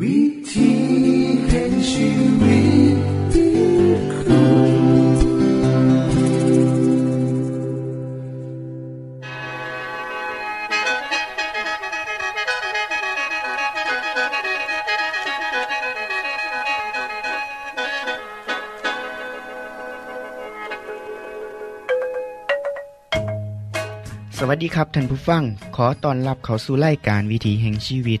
วิธีแห่งชีวิตติคุณสวัสดีครับท่านผู้ฟัง ขอต้อนรับเข้าสู่รายการวิถีแห่งชีวิต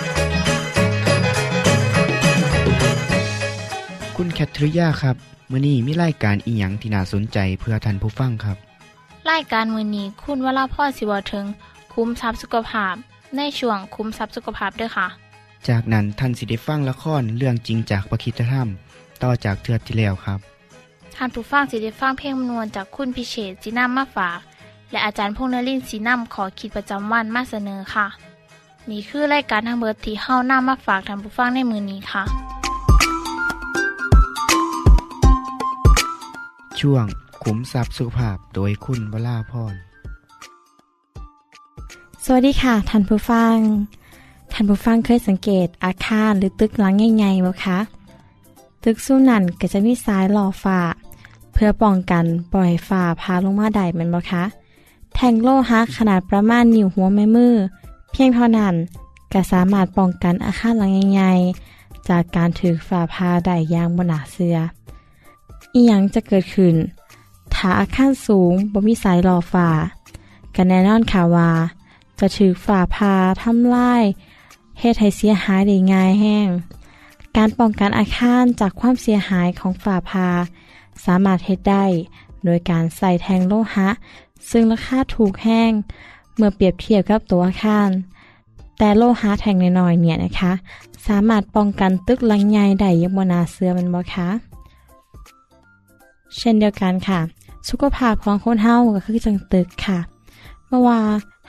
คุณแคทริยาครับมื้อนี้มีรายการอีหยังที่น่าสนใจเพื่อท่านผู้ฟังครับรายการมือนี้คุณวราพ่อสิวถึงคุ้มทรัพย์สุขภาพ ในช่วงคุ้มทรัพย์สุขภาพด้วยค่ะ จากนั้นท่านสิได้ฟังละครเรื่องจริงจากประคีตธรรม ต่อจากเทือกที่แล้วครับท่านผู้ฟังสิได้ฟังเพลงมนวนจากคุณพิเชษจีนัมมาฝาก และอาจารย์พงษ์นรินทร์สีนัมขอขีดประจำวันมาเสนอค่ะ นี่คือรายการทางเบอร์ที่เฮ้าน้ามาฝากท่านผู้ฟังในมือนี้ค่ะ ช่วงขุมทรัพย์สุขภาพโดยคุณวราพร สวัสดีค่ะท่านผู้ฟัง ท่านผู้ฟังเคยสังเกตอาคารหรือตึกหลังใหญ่ๆไหมคะ ตึกสู้นั่นก็จะมีสายหล่อฟ้าเพื่อป้องกันปล่อยฟ้าพาลงมาได้แมันบ่คะแทงโลหะขนาดประมาณนิ้วหัวแม่มือ เพียงเท่านั้นก็สามารถป้องกันอาคารหลังใหญ่ๆจากการถือฝาพาได้ยางบนาเสือ อีหยังจะเกิดขึ้น ถ้าอาคารสูงบ่มีสายหล่อฟ้าก็แน่นอนค่ะว่า จะถือฝ่าพาทำลายเฮ็ดให้เสียหายได้ง่ายแห้ง การป้องกันอาคารจากความเสียหายของฝ่าพา สามารถเฮ็ดได้ โดยการใส่แทงโลหะ ซึ่งราคาถูกแห้ง เมื่อเปรียบเทียบกับตัวอาคาร แต่โลหะแทงน้อยๆเนี่ยนะคะ สามารถป้องกันตึกหลังใหญ่ได้ยังบนาเสือมันบ่คะ เช่นเดียวกันค่ะ สุขภาพของคนเฮาก็คือจังตึกค่ะเมื่อว่า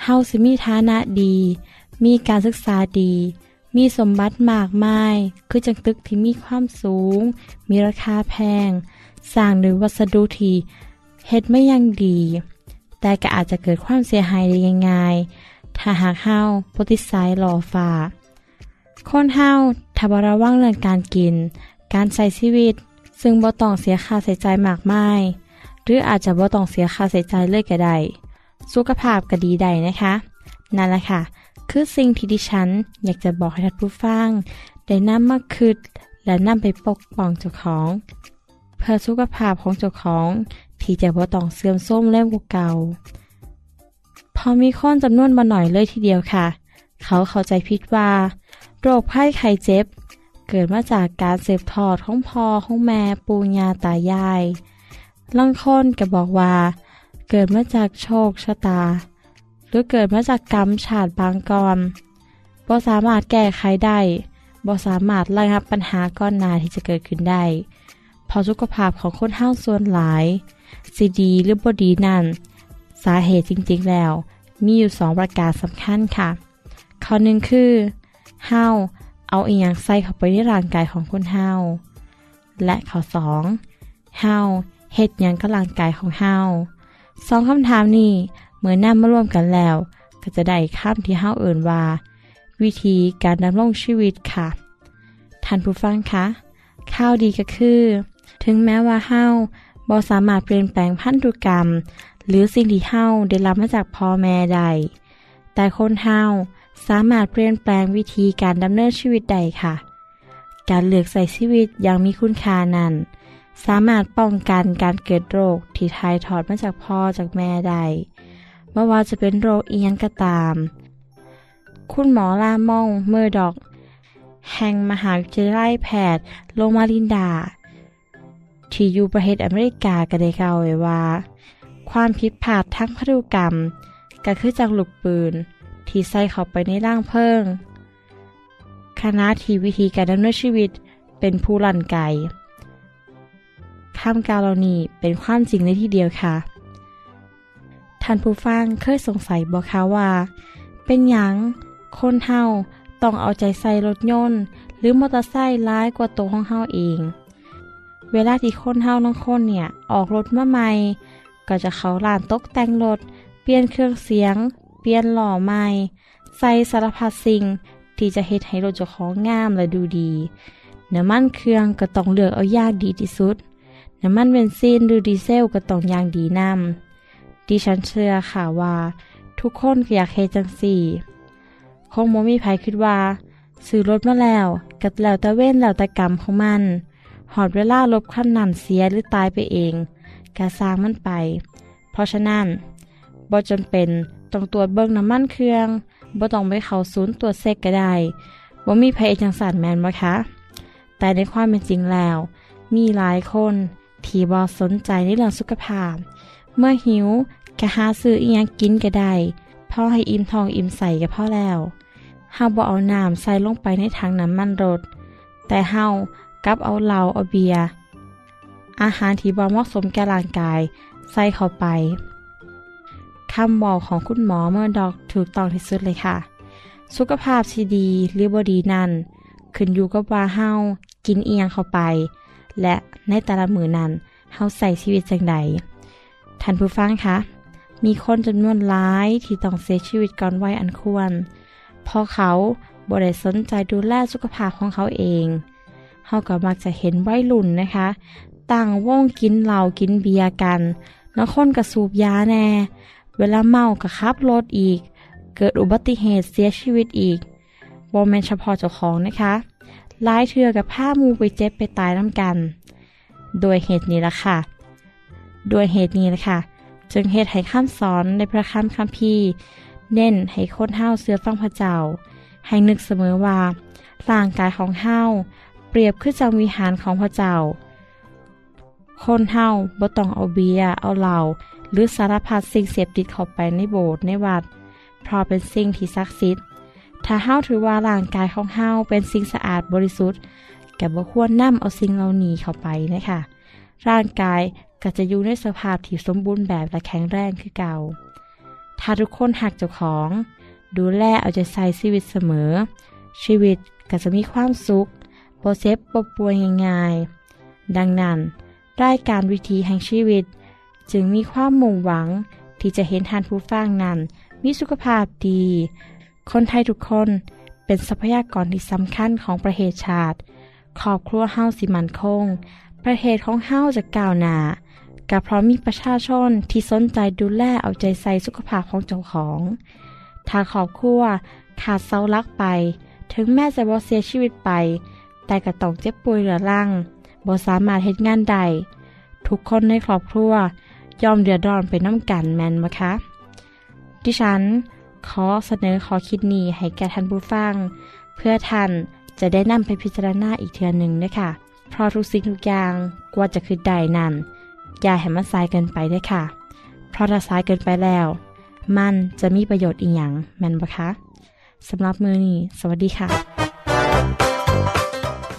เฮาสิมีฐานะดี มีการศึกษาดี มีสมบัติมากมาย คือจังตึกที่มีความสูง มีราคาแพง สร้างด้วยวัสดุที่เฮ็ดไม่ยังดี แต่ก็อาจจะเกิดความเสียหายได้ง่ายๆถ้าหากเฮาปฏิสายหล่อฟ้าคนเฮาถ้าบระวังเรื่องการกิน การใช้ชีวิต ซึ่งบ่ต้องเสียค่าใช้จ่ายมากมาย หรืออาจจะบ่ต้องเสียค่าใช้จ่ายเลยก็ได้สุขภาพก็ดีได้นะคะ นั่นแหละค่ะ คือสิ่งที่ดิฉัน อยากจะบอกให้ท่านผู้ฟัง ได้นำมาคิดและนำไปปกป้องเจ้าของ เพื่อสุขภาพของเจ้าของ ที่จะบ่ต้องเสื่อมโทรมเร็วกว่าเก่า พอมีคนจำนวนมาหน่อยเลยทีเดียวค่ะ เขาเข้าใจผิดว่า โรคภัยไข้เจ็บ เกิดมาจากการเสพทอดของพ่อของแม่ปู่ย่าตายายลางคนก็บอกว่า เกิดมาจากโชคชะตา หรือเกิดมาจากกรรมชาติบางกรบ่สามารถแก้ไขได้บ่สามารถระงับปัญหาก้อนหนาที่จะเกิดขึ้นได้พอสุขภาพของคนเฮาส่วนหลายสิดีหรือบ่ดีนั่น สาเหตุจริงๆแล้ว มีอยู่สองประการสำคัญค่ะ ข้อหนึ่งคือเฮา เอาอีหยังใส่เข้าไปในร่างกายของคนเฮาและข้อสองเฮาเฮ็ดหยังกับร่างกายของเฮาสองคำถามนี้เมื่อนำมารวมกันแล้ว ก็จะได้คำที่เฮาเอ่นว่า วิธีการดำรงชีวิตค่ะท่านผู้ฟังคะข้าวดีก็คือ ถึงแม้ว่าเฮาบ่สามารถเปลี่ยนแปลงพันธุกรรม หรือสิ่งที่เฮาได้รับมาจากพ่อแม่ใดแต่คนเฮา สามารถเปลี่ยนแปลงวิธีการดำเนินชีวิตได้ค่ะ การเลือกใส่ชีวิตอย่างมีคุณค่านั้น สามารถป้องกันการเกิดโรคที่ทายถอดมาจากพ่อจากแม่ได้ไม่ว่าจะเป็นโรคเอียงก็ตาม คุณหมอลามองเมอร์ดอก แห่งมหาวิทยาลัยแพทย์โลมาลินดา ที่อยู่ประเทศอเมริกาก็ได้กล่าวไว้ว่า ความผิดพลาดทั้งพันธุกรรม ก็คือจากลูกปืน ที่ใส่เข้าไปในร่างเพิ่งคณะที่วิธีการดำเนินชีวิตเป็นผู้ลันไกคำกล่าลนี้เป็นความจริงในที่เดียวค่ะ ท่านผู้ฟังเคยสงสัยบอกคะว่า เป็นยังคนเฮาต้องเอาใจใส่รถยนต์ หรือมอเตอร์ไซค์ร้ายกว่าตัวของเฮาเอง เวลาที่คนเฮาทั้งคนเนี่ย ออกรถมาใหม่ ก็จะเขาร้านตกแต่งรถ เปลี่ยนเครื่องเสียง เปลี่ยนหล่อใหม่ ใส่สารพัดสิ่งที่จะเฮ็ดให้รถเจ้าของงามและดูดี น้ำมันเครื่องก็ต้องเลือกเอาอย่างดีที่สุด น้ำมันเบนซินหรือดีเซลก็ต้องอย่างดีนำดิฉันเชื่อค่ะว่า ทุกคนก็อยากเฮ็ดจังสี่คงบ่มีภัยคิดว่า ซื้อรถมาแล้วกัดแล้วแต่เว้นแล้วแต่กรรมของมันหอดเวลารถขั้นนั้นเสียหรือตายไปเองกาสร้างมันไป เพราะฉะนั้นบ่จำเป็น ต้องตรวจเบิ่งน้ำมันเครื่องบ่ต้องไปเข้าศูนย์ตรวจเซ็กก็ได้บ่มีภัยจังสันแมนบ่คะ แต่ในความเป็นจริงแล้ว มีหลายคนที่บ่สนใจในเรื่องสุขภาพ เมื่อหิวก็หาซื้ออีหยังกินก็ได้พ่อให้อิ่มท้องอิ่มใส่ก็พอแล้วเฮาบ่เอาน้ำใส่ลงไปในถังน้ำมันรถ แต่เฮากับเอาเหล้าเอาเบียร์อาหารที่บ่เหมาะสมแก่ร่างกาย ใส่เข้าไป คำบอกของคุณหมอเมื่อดอกถูกต้องที่สุดเลยค่ะ สุขภาพที่ดีหรือบดีนั้นขึ้นอยู่กับว่าเฮากินเอียงเข้าไป และในแต่ละมือนั้นเฮาใส่ชีวิตจังใดท่านผู้ฟังคะมีคนจำนวนหลายที่ต้องเสียชีวิตก่อนวัยอันควรเพราะเขาบ่ได้สนใจดูแลสุขภาพของเขาเองเฮาก็มักจะเห็นวัยรุ่นนะคะ ต่างว่งกินเหล้ากินเบียร์กันแล้วคนก็สูบยาแน่ เวลาเมาก็ขับรถอีก เกิดอุบัติเหตุเสียชีวิตอีกบ่แมนเฉพาะเจ้าของนะคะลายเทื่อกับผ้ามูไปเจ็บไปตายน้ำกัน โดยเหตุนี้ละค่ะ โดยเหตุนี้ละค่ะ จึงเหตุให้ข้ามสอนในพระคัมคัมภีร์เน้นให้คนเฮาเสื้อฟังพระเจ้า ให้นึกเสมอว่าร่างกายของเฮาเปรียบคือจังวิหารของพระเจ้า คนเฮาบ่ต้องเอาเบียเอาเหล้าหรือสารพัดสิ่งเสพติดเข้าไปในโบสถ์ในวัดเพราะเป็นสิ่งที่ศักดิ์สิทธิ์ถ้าเฮาถือว่าร่างกายของเฮาเป็นสิ่งสะอาดบริสุทธิ์ก็บ่ควรนำเอาสิ่งเหล่านี้เข้าไปนะคะร่างกายก็จะอยู่ในสภาพที่สมบูรณ์แบบและแข็งแรงคือเก่า ถ้าทุกคนฮักเจ้าของ ดูแลเอาใจใส่ชีวิตเสมอ ชีวิตก็จะมีความสุขบ่เจ็บป่วยง่ายๆ ดังนั้น รายการวิถีแห่งชีวิต จึงมีความมุ่งหวังที่จะเห็นท่านผู้ฟังนั้น มีสุขภาพดี คนไทยทุกคนเป็นทรัพยากรที่สำคัญของประเทศชาติ ครอบครัวเฮาสิมันคง ประเทศของเฮาจะก้าวหน้ากับเพราะมีประชาชนที่สนใจดูแลเอาใจใส่สุขภาพของเจ้าของถ้าครอบครัวขาดเสาลักไป ถึงแม้จะบ่เสียชีวิตไป แต่ก็ต้องเจ็บป่วยเหลือรัง บ่สามารถเฮ็ดงานใด ทุกคนในครอบครัวยอมเดือดร้อนไปน้ำกันแมนมะคะ ดิฉัน ขอเสนอขอคิดนี้ให้แก่ท่านผู้ฟัง เพื่อท่านจะได้นำไปพิจารณาอีกเทือหนึ่งนะคะเพราะทุกสิ่งทุกอย่างกว่าจะคือได้นั้นอย่าให้มันสายเกินไปด้วยค่ะ เพราะถ้าสายเกินไปแล้ว มันจะมีประโยชน์อีกอย่างแมนบะคะสำหรับมือนี้ สวัสดีค่ะ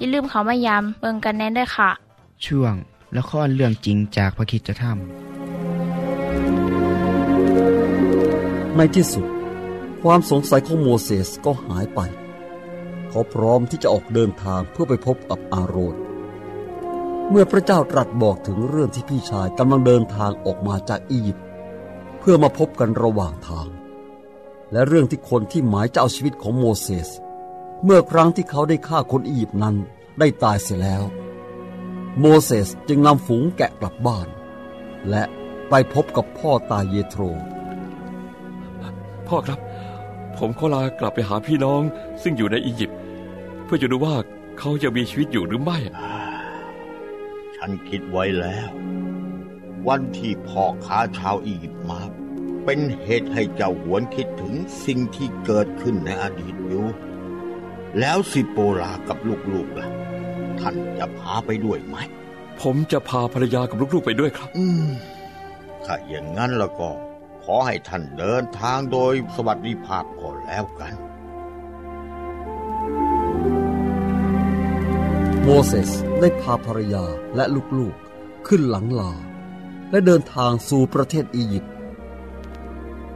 อย่าลืมเขามายามเบิงกันแน่นด้วยค่ะ ช่วงละครเรื่องจริงจากพระคิดธรรมในที่สุด ความสงสัยของโมเสสก็หายไปเขาพร้อมที่จะออกเดินทางเพื่อไปพบกับอาโรนเมื่อพระเจ้าตรัสบอกถึงเรื่องที่พี่ชายกำลังเดินทางออกมาจากอียิปต์เพื่อมาพบกันระหว่างทาง และเรื่องที่คนที่หมายจะเอาชีวิตของโมเสส เมื่อครั้งที่เขาได้ฆ่าคนอียิปต์นั้นได้ตายเสียแล้ว โมเสสจึงนำฝูงแกะกลับบ้าน และไปพบกับพ่อตายเยโทร พ่อครับ ผมขอลากลับไปหาพี่น้องซึ่งอยู่ในอียิปต์เพื่อจะดูว่าเขายังมีชีวิตอยู่หรือไม่ ฉันคิดไว้แล้ว วันที่พ่อค้าชาวอียิปต์มา เป็นเหตุให้เจ้าหวนคิดถึงสิ่งที่เกิดขึ้นในอดีตอยู่ แล้วสิโปรากับลูกๆล่ะ ท่านจะพาไปด้วยไหม ผมจะพาภรรยากับลูกๆไปด้วยครับ อืมถ้าอย่างนั้นแล้วก็ ขอให้ท่านเดินทางโดยสวัสดิภาพก่อนแล้วกัน โมเสสได้พาภรรยาและลูกๆขึ้นหลังลา และเดินทางสู่ประเทศอียิปต์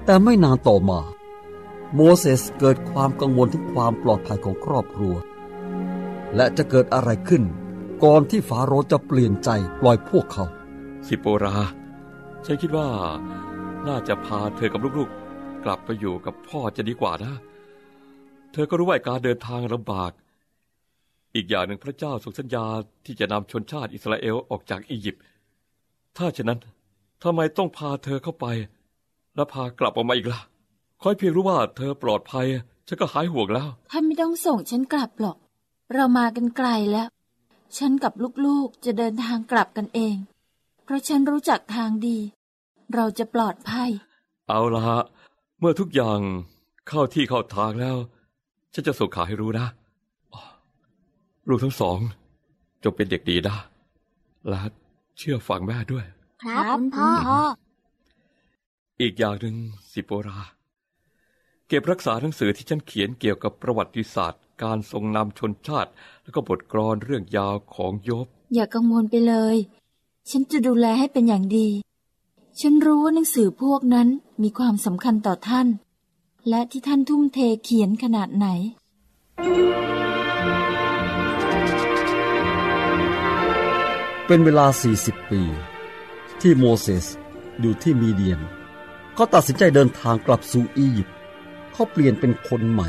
แต่ไม่นานต่อมา โมเสสเกิดความกังวลถึงความปลอดภัยของครอบครัว และจะเกิดอะไรขึ้น ก่อนที่ฟาโรห์จะเปลี่ยนใจปล่อยพวกเขา สิโปรา ฉันคิดว่าน่าจะพาเธอกับลูกๆ กลับไปอยู่กับพ่อจะดีกว่านะ เธอก็รู้ว่าการเดินทางลำบาก อีกอย่างหนึ่งพระเจ้าทรงสัญญาที่จะนำชนชาติอิสราเอลออกจากอียิปต์ ถ้าฉะนั้นทำไมต้องพาเธอเข้าไป และพากลับออกมาอีกล่ะ ขอให้เพียงรู้ว่าเธอปลอดภัย ฉันก็หายห่วงแล้ว ท่านไม่ต้องส่งฉันกลับหรอก เรามากันไกลแล้ว ฉันกับลูกๆจะเดินทางกลับกันเอง เพราะฉันรู้จักทางดี เราจะปลอดภัย เอาละ เมื่อทุกอย่างเข้าที่เข้าทางแล้ว ฉันจะส่งข่าวให้รู้นะอ๋อลูกทั้งสองจงเป็นเด็กดีนะและเชื่อฟังแม่ด้วย ครับคุณพ่อ อีกอย่างหนึ่งสิโปรา เก็บรักษาหนังสือที่ฉันเขียนเกี่ยวกับประวัติศาสตร์ การทรงนำชนชาติ แล้วก็บทกลอนเรื่องยาวของโยบ อย่ากังวลไปเลย ฉันจะดูแลให้เป็นอย่างดี ฉันรู้ว่าหนังสือพวกนั้นมีความสำคัญต่อท่าน และที่ท่านทุ่มเทเขียนขนาดไหน เป็นเวลา 40 ปี ที่โมเสสอยู่ที่มีเดียนเขาตัดสินใจเดินทางกลับสู่อียิปต์ เขาเปลี่ยนเป็นคนใหม่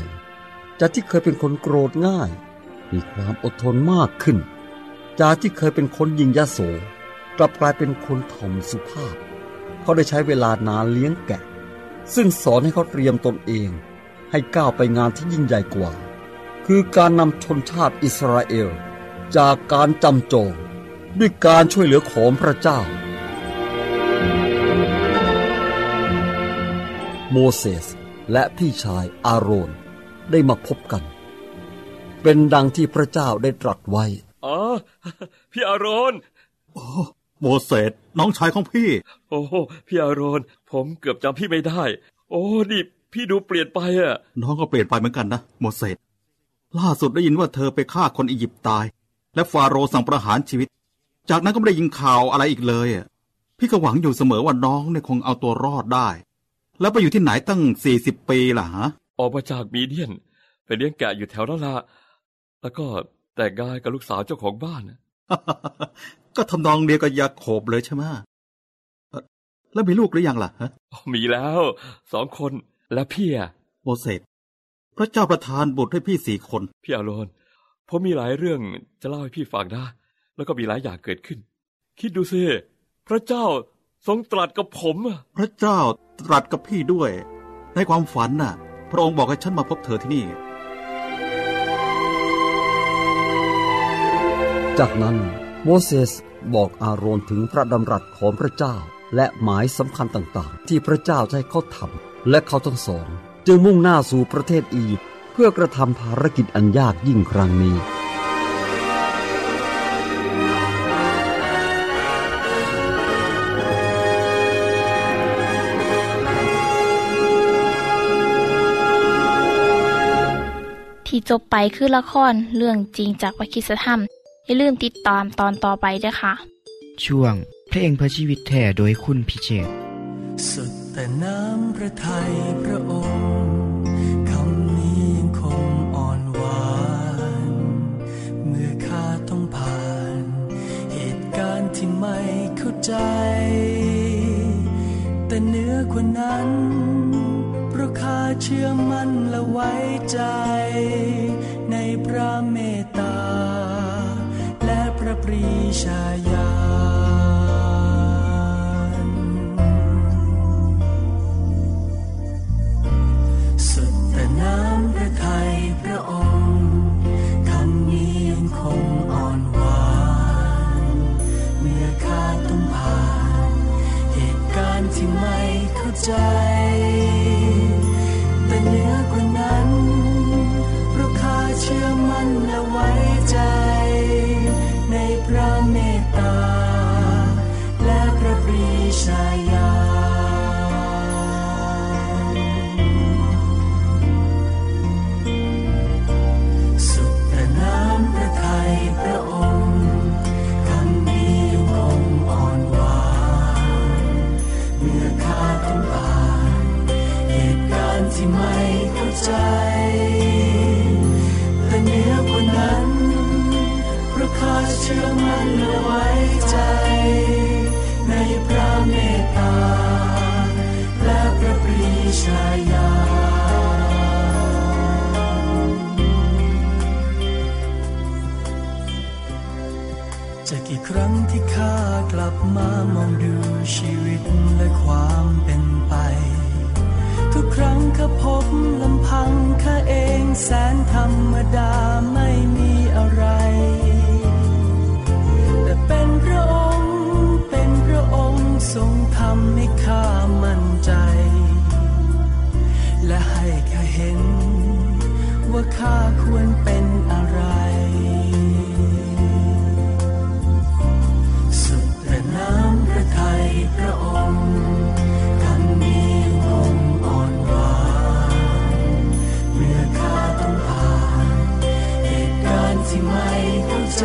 จากที่เคยเป็นคนโกรธง่าย มีความอดทนมากขึ้น จากที่เคยเป็นคนยิงยโสกลับกลายเป็นคนถ่อมสุภาพ เขาได้ใช้เวลานานเลี้ยงแกะ ซึ่งสอนให้เขาเตรียมตนเอง ให้ก้าวไปงานที่ยิ่งใหญ่กว่า คือการนำชนชาติอิสราเอล จากการจำจองด้วยการช่วยเหลือของพระเจ้า โมเสส และพี่ชายอาโรนได้มาพบกัน เป็นดังที่พระเจ้าได้ตรัสไว้ อ๋อ พี่อารอนโมเสสน้องชายของพี่ โอ้พี่อารอนผมเกือบจำพี่ไม่ได้ โอ้นี่พี่ดูเปลี่ยนไปอะน้องก็เปลี่ยนไปเหมือนกันนะโมเสสล่าสุดได้ยินว่าเธอไปฆ่าคนอียิปต์ตาย และฟาโรห์สั่งประหารชีวิต จากนั้นก็ไม่ได้ยินข่าวอะไรอีกเลยอะพี่ก็หวังอยู่เสมอว่าน้องเนี่ยคงเอาตัวรอดได้ แล้วไปอยู่ที่ไหนตั้งสี่สิบปีล่ะฮะ ออกมาจากมีเดียน ไปเลี้ยงแกะอยู่แถวนั้นละแล้วก็แต่งงานกับลูกสาวเจ้าของบ้านน่ะก็ทำนองเดียวกับยาโคบเลยใช่ไหมเอ่อแล้วมีลูกหรือยังล่ะฮะ มีแล้วสองคนและพี่อะโมเสสพระเจ้าประทานบุตรให้พี่สี่คน พี่อารอนผมมีหลายเรื่องจะเล่าให้พี่ฟังนะ แล้วก็มีหลายอย่างเกิดขึ้น คิดดูสิพระเจ้า ทรงตรัสกับผมอะพระเจ้าตรัสกับพี่ด้วย ในความฝันน่ะ พระองค์บอกให้ฉันมาพบเธอที่นี่ จากนั้นโมเสสบอกอาโรนถึงพระดำรัสของพระเจ้า และหมายสำคัญต่างๆ ที่พระเจ้าจะให้เขาทำและเขาทั้งสอง จึงมุ่งหน้าสู่ประเทศอียิปต์เพื่อกระทำภารกิจอันยากยิ่งครั้งนี้ จบไปคือละครเรื่องจริงจากวิคิสธรรม อย่าลืมติดตามตอนต่อไปด้วยค่ะ ช่วงเพลงเพื่อชีวิตแท่โดยคุณพิเชษสุดแต่น้ำพระทัยพระองค์คำนี้ยังคงอ่อนหวาน เมื่อข้าต้องผ่าน เหตุเข้าใจ แต่เนื้อกว่านั้นเพราะข้าเชื่อมั่นและไว้ใจ ในพระเมตตา และพระปรีชาญาณสุดแต่น้ำพระทัยพระองค์ คำนี้ยังคงอ่อนหวาน เมื่อข้าต้องผ่าน เหตุการณ์ที่ไม่เข้าใจ ระปรีชาญาณจะกี่ครั้งที่ข้ากลับมามองดูชีวิตและความเป็นไป ทุกครั้งข้าพบลำพังข้าเองแสนธรรมดาไม่มีอะไร แต่เป็นพระองค์ เป็นพระองค์ทรงทำให้ข้ามั่นใจ เห็น ว่าข้าควรเป็นอะไร สุดแต่น้ำพระทัยพระองค์คำนี้ยังคงอ่อนหวานเมื่อข้าต้องผ่าน เหตุการณ์ที่ไม่เข้าใจ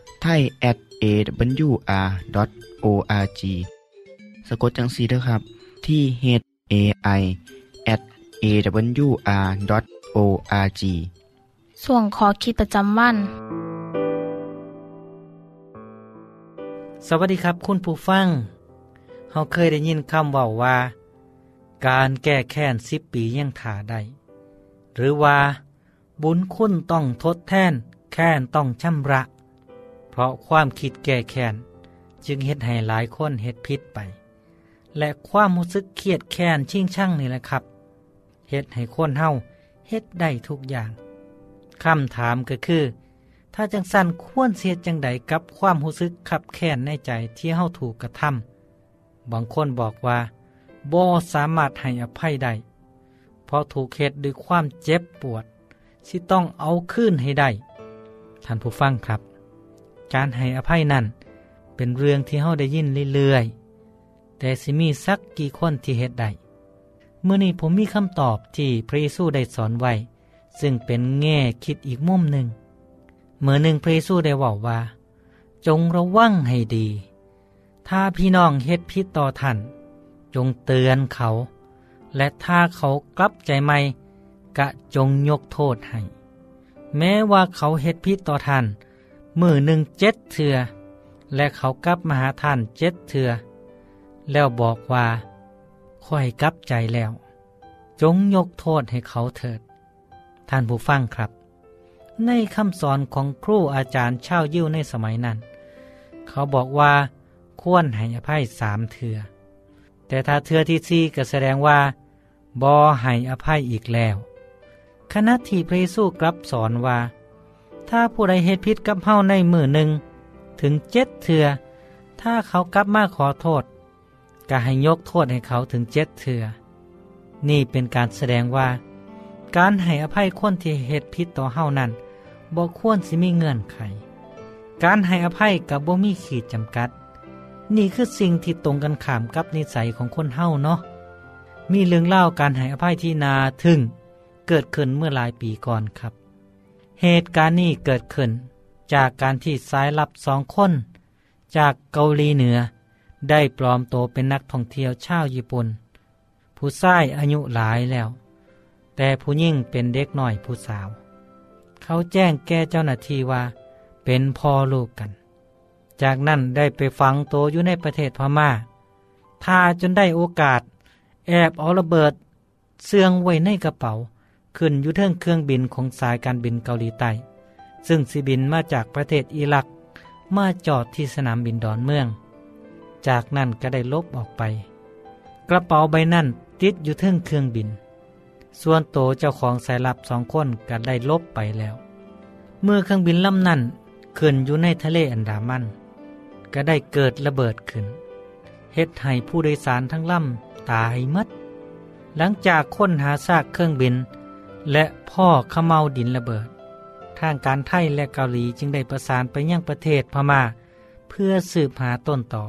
ไทย at awr.org สะกดจังสีเด้อครับ ที่ h a i at a w r o r g ส่วนขอคิดประจำวัน สวัสดีครับ คุณผู้ฟังเฮาเคยได้ยินคำว่าว่า การแก้แค้นสิบปียังถ่าได้ หรือว่า บุญคุณต้องทดแทน แค้นต้องชำระ เพราะความคิดแก้แค้นจึงเฮ็ดให้หลายคนเฮ็ดผิดไป และความรู้สึกเครียดแค้นชิงช่างนี่แหละครับเฮ็ดให้คนเฮาเฮ็ดได้ทุกอย่างคำถามก็คือ ถ้าจังสันควรเสียจังใดกับความรู้สึกขับแค้นในใจที่เฮาถูกกระทำบางคนบอกว่าบ่สามารถให้อภัยได้เพราะถูกเฮ็ดด้วยความเจ็บปวดสิต้องเอาคืนให้ได้ท่านผู้ฟังครับ การให้อภัยนั้น เป็นเรื่องที่เฮาได้ยินเรื่อยๆ แต่สิมีสักกี่คนที่เฮ็ดได้เมื่อนี้ผมมีคำตอบที่พระเยซูได้สอนไว้ ซึ่งเป็นแง่คิดอีกมุมหนึ่งเมื่อหนึ่งพระเยซูได้บอกว่า จงระวังให้ดี ถ้าพี่น้องเฮ็ดผิดต่อท่าน จงเตือนเขา และถ้าเขากลับใจใหม่กะจงยกโทษให้ แม้ว่าเขาเฮ็ดผิดต่อท่าน มือหนึ่งเจ็ดเถือ และเขากลับมาหาท่านเจ็ดเถือ แล้วบอกว่าค่อยกลับใจแล้ว จงยกโทษให้เขาเถิด ท่านผู้ฟังครับ ในคำสอนของครูอาจารย์เช่ายิ้วในสมัยนั้น เขาบอกว่าควรให้อภัยสามเถือ แต่ถ้าเถือที่สี่ก็แสดงว่าบอให้อภัยอีกแล้วขณะที่พระเยซูกลับสอนว่า ถ้าผู้ใดเหตุผิดกับเฮาในมือหนึ่ง ถึงเจ็ดเถื่อถ้าเขากลับมาขอโทษ ก็ให้ยกโทษให้เขาถึงเจ็ดเถื่อนี่เป็นการแสดงว่า การให้อภัยคนที่เหตุผิดต่อเฮานั้นบ่ควรสิมีเงื่อนไข การให้อภัยกับบ่มีขีดจำกัด นี่คือสิ่งที่ตรงกันข้ามกับนิสัยของคนเฮาเนาะ มีเรื่องเล่าการให้อภัยที่นาถึงเกิดขึ้นเมื่อหลายปีก่อนครับ เหตุการณ์นี้เกิดขึ้น จากการที่สายลับสองคน จากเกาหลีเหนือ ได้ปลอมตัวเป็นนักท่องเที่ยวชาวญี่ปุ่น ผู้ชายอายุหลายแล้ว แต่ผู้ยิ่งเป็นเด็กหน่อยผู้สาว เขาแจ้งแก่เจ้าหน้าที่ว่า เป็นพ่อลูกกัน จากนั้นได้ไปฝังตัวอยู่ในประเทศพม่าถ้าจนได้โอกาส แอบเอาระเบิดเสื่องไว้ในกระเป๋า ขึ้นอยู่เทิงเครื่องบินของสายการบินเกาหลีใต้ ซึ่งสิบินมาจากประเทศอิรัก มาจอดที่สนามบินดอนเมือง จากนั้นก็ได้ลบออกไป กระเป๋าใบนั้นติดอยู่เทิงเครื่องบิน ส่วนโตเจ้าของสายลับสองคนก็ได้ลบไปแล้ว เมื่อเครื่องบินลำนั้นขึ้นอยู่ในทะเลอันดามัน ก็ได้เกิดระเบิดขึ้นเฮ็ดให้ผู้โดยสารทั้งลำตายมัด หลังจากค้นหาซากเครื่องบิน และพ่อขมเมาดินระเบิด ทางการไทยและเกาหลีจึงได้ประสานไปยังประเทศพมา่า เพื่อสืบหาต้นต่อ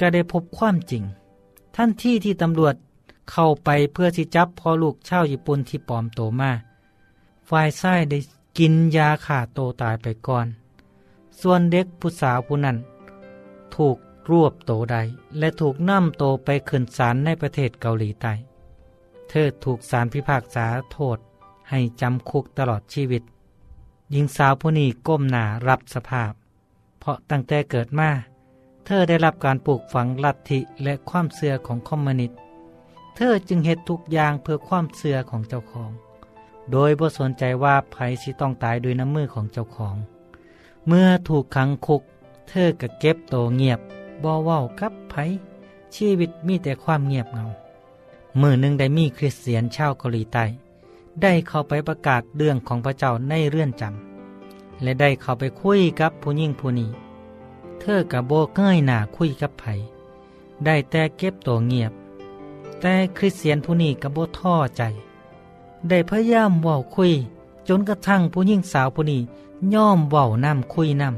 ก็ได้พบความจริง ท่านที่ที่ตำรวจเข้าไปเพื่อที่จับพ่อลูกชาวญี่ปุ่นที่ปลอมโตมาฝ่ายซ้ายได้กินยาขาโตตายไปก่อน ส่วนเด็กผู้สาวผู้นั้น ถูกรวบโตใดและถูกนำโตไปขึ้นศาลในประเทศเกาหลีใต้ เธอถูกศาลพิพากษาโทษให้จำคุกตลอดชีวิต หญิงสาวผู้นี้ก้มหน้ารับสภาพ เพราะตั้งแต่เกิดมา เธอได้รับการปลูกฝังลัทธิและความเสื่อของคอมมิวนิสต์ เธอจึงเหตุทุกอย่างเพื่อความเสื่อของเจ้าของ โดยบ่สนใจว่าไผสิต้องตายด้วยน้ำมือของเจ้าของ เมื่อถูกขังคุก เธอก็เก็บโตเงียบบ่เว้ากับไผชีวิตมีแต่ความเงียบเงา มือหนึ่งได้มีคริสเตียนชาวเกาหลีใต้ได้เข้าไปประกาศเรื่องของพระเจ้าในเรื่อนจำและได้เข้าไปคุยกับผู้ยิ่งผู้นี้ เธอกับโบเกยหน้าคุยกับไผได้แต่เก็บตัวเงียบ แต่คริสเตียนผู้นี้กับโบท่อใจ ได้พยายามเว้าคุย จนกระทั่งผู้ยิ่งสาวผู้นี้ย่อมเว้าน้ำคุยน้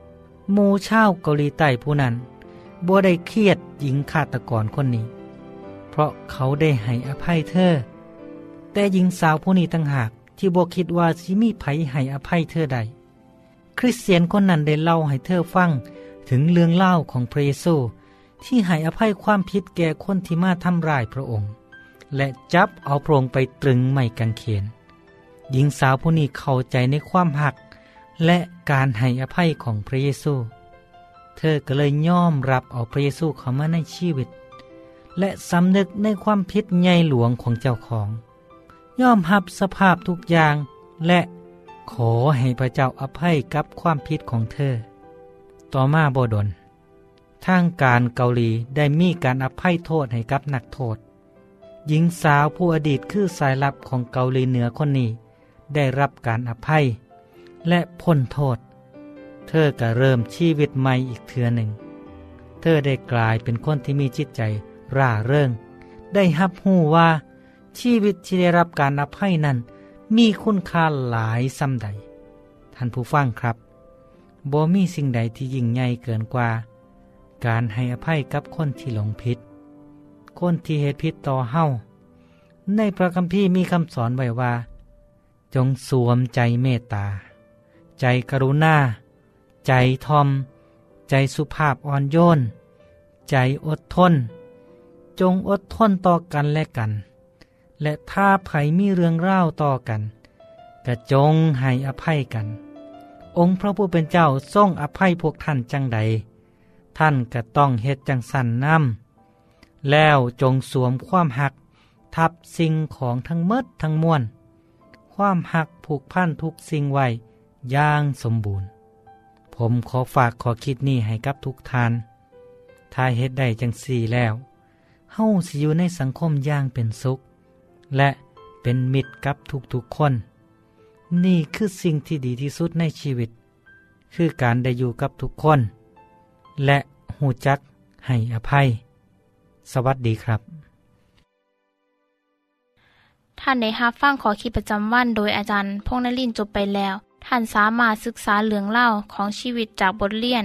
ำมูชาวเกาหลีใต้ผู้นั้นบ่ได้เครียดหญิงฆาตกรคนนี้ เพราะเขาได้ให้อภัยเธอ แต่หญิงสาวผู้นี้ต่างหากที่บ่คิดว่าสิมีไผให้อภัยเธอใด คริสเตียนคนนั้นได้เล่าให้เธอฟังถึงเรื่องเล่าของพระเยซูที่ให้อภัยความผิดแก่คนที่มาทำร้ายพระองค์ และจับเอาพระองค์ไปตรึงไม่กังเขนหญิงสาวผู้นี้เข้าใจในความหัก และการให้อภัยของพระเยซู เธอก็เลยยอมรับเอาพระเยซูเข้ามาในชีวิต และสำนึกในความผิดใหญ่หลวงของเจ้าของยอมรับสภาพทุกอย่างและขอให้พระเจ้าอภัยกับความผิดของเธอ ต่อมาบดลทางการเกาหลีได้มีการอภัยโทษให้กับนักโทษ หญิงสาวผู้อดีตคือสายลับของเกาหลีเหนือคนนี้ ได้รับการอภัย และพ้นโทษ เธอก็เริ่มชีวิตใหม่อีกเทือหนึ่ง เธอได้กลายเป็นคนที่มีจิตใจ ร่าเริง ได้ฮับหู้ว่า ชีวิตที่ได้รับการอภัยนั้น มีคุณค่าหลายซ้ำใด ท่านผู้ฟังครับบ่มีสิ่งใดที่ยิ่งใหญ่เกินกว่า การให้อภัยกับคนที่หลงผิด คนที่เหตุผิดต่อเฮาในพระคัมภีร์มีคำสอนไว้ว่า จงสวมใจเมตตา ใจกรุณา ใจทอม ใจสุภาพอ่อนโยน ใจอดทน จงอดทนต่อกันและกัน และถ้าไผมีเรื่องเล่าต่อกันกระจงให้อภัยกัน องค์พระผู้เป็นเจ้าทรงอภัยพวกท่านจังใด ท่านก็ต้องเฮ็ดจังสันน้ำแล้วจงสวมความหัก ทับสิ่งของทั้งเมดทั้งมวลความหักผูกพันทุกสิ่งไว้อย่างสมบูรณ์ ผมขอฝากขอคิดนี้ให้กับทุกท่าน ถ้าเฮ็ดได้จังสี่แล้ว เฮาสิอยู่ในสังคมอย่างเป็นสุข และเป็นมิตรกับทุกๆคน นี่คือสิ่งที่ดีที่สุดในชีวิต คือการได้อยู่กับทุกคน และหูจักให้อภัย สวัสดีครับ ท่านในฮับฟั่งขอคิดประจำวันโดยอาจารย์พงนลินจบไปแล้ว ท่านสามารถศึกษาเหลืองเล่าของชีวิตจากบทเรียน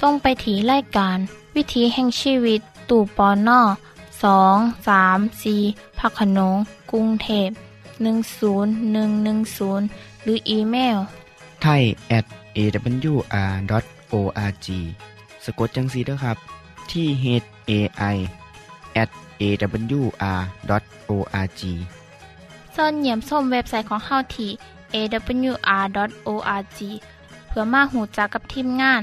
ส่งไปถีรายการ วิถีแห่งชีวิต ตู่ปอนนอสองสามสีพักขนงกรุงเทพ10110 หรืออีเมลไทย at awr.org สะกดจังสีด้วยครับ ที่ h a i at awr.org ส่วนเหยี่ยมส้มเว็บไซต์ของเฮาที่ awr.org เพื่อมาหูจักกับทีมงาน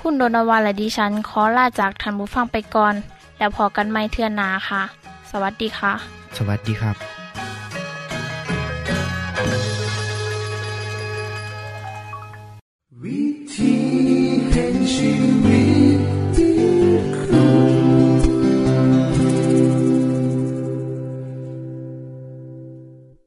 คุณโดนวาและดิฉันขอลาจากทันบุฟังไปก่อน แล้วพอกันไม่เทื่อนนาค่ะ สวัสดีค่ะ สวัสดีครับ